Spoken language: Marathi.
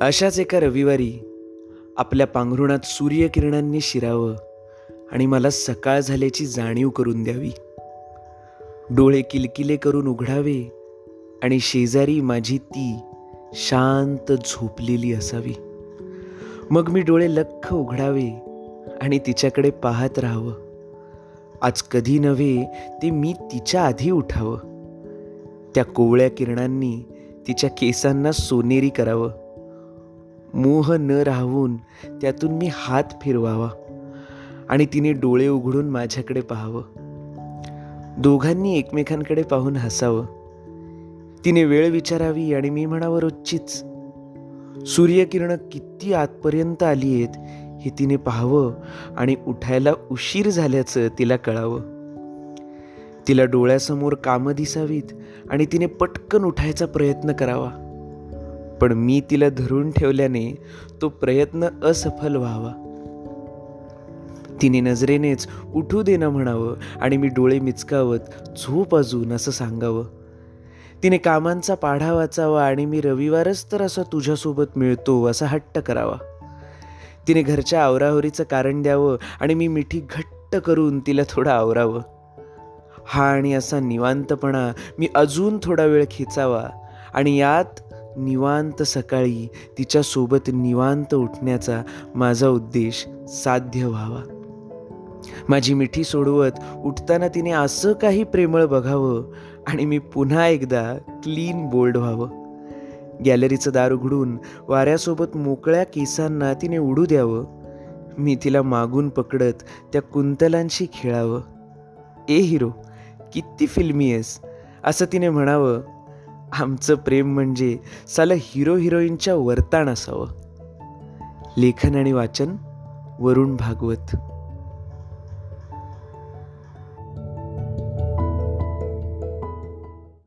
अशाच एका रविवारी आपल्या पांघरुणात सूर्यकिरणांनी शिरावं आणि मला सकाळ झाल्याची जाणीव करून द्यावी. डोळे किलकिले करून उघडावे आणि शेजारी माझी ती शांत झोपलेली असावी. मग मी डोळे लख्ख उघडावे आणि तिच्याकडे पाहत राहावं. आज कधी नव्हे ते मी तिच्या आधी उठावं. त्या कोवळ्या किरणांनी तिच्या केसांना सोनेरी करावं. मोह न राहून त्यातून मी हात फिरवावा आणि तिने डोळे उघडून माझ्याकडे पाहावं. दोघांनी एकमेकांकडे पाहून हसावं. तिने वेळ विचारावी आणि मी म्हणावं रोजचीच सूर्यकिरणं किती आतपर्यंत आली आहेत हे तिने पाहावं आणि उठायला उशीर झाल्याचं तिला कळावं. तिला डोळ्यासमोर कामं दिसावीत आणि तिने पटकन उठायचा प्रयत्न करावा. पण मी तिला धरून ठेवल्याने तो प्रयत्न असफल व्हावा. तिने नजरेनेच उठू देणं म्हणावं आणि मी डोळे मिचकावत झोप अजून असं सांगावं. तिने कामांचा पाढा वाचावा आणि मी रविवारच तर असं तुझ्यासोबत मिळतो असा हट्ट करावा. तिने घरच्या आवरावरीचं कारण द्यावं आणि मी मिठी घट्ट करून तिला थोडं आवरावं. हा आणि असा निवांतपणा मी अजून थोडा वेळ खेचावा आणि यात निवांत सकाळी तिच्यासोबत निवांत उठण्याचा माझा उद्देश साध्य व्हावा. माझी मिठी सोडवत उठताना तिने असं काही प्रेमळ बघावं आणि मी पुन्हा एकदा क्लीन बोल्ड व्हावं. गॅलरीचं दार उघडून वाऱ्यासोबत मोकळ्या केसांना तिने उडू द्यावं. मी तिला मागून पकडत त्या कुंतलांशी खेळावं. ए हिरो किती फिल्मी आहेस? असं तिने म्हणावं. आमचं प्रेम म्हणजे साला हिरो हिरोईनच्या वर्ताण असावं. लेखन आणि वाचन वरुण भागवत.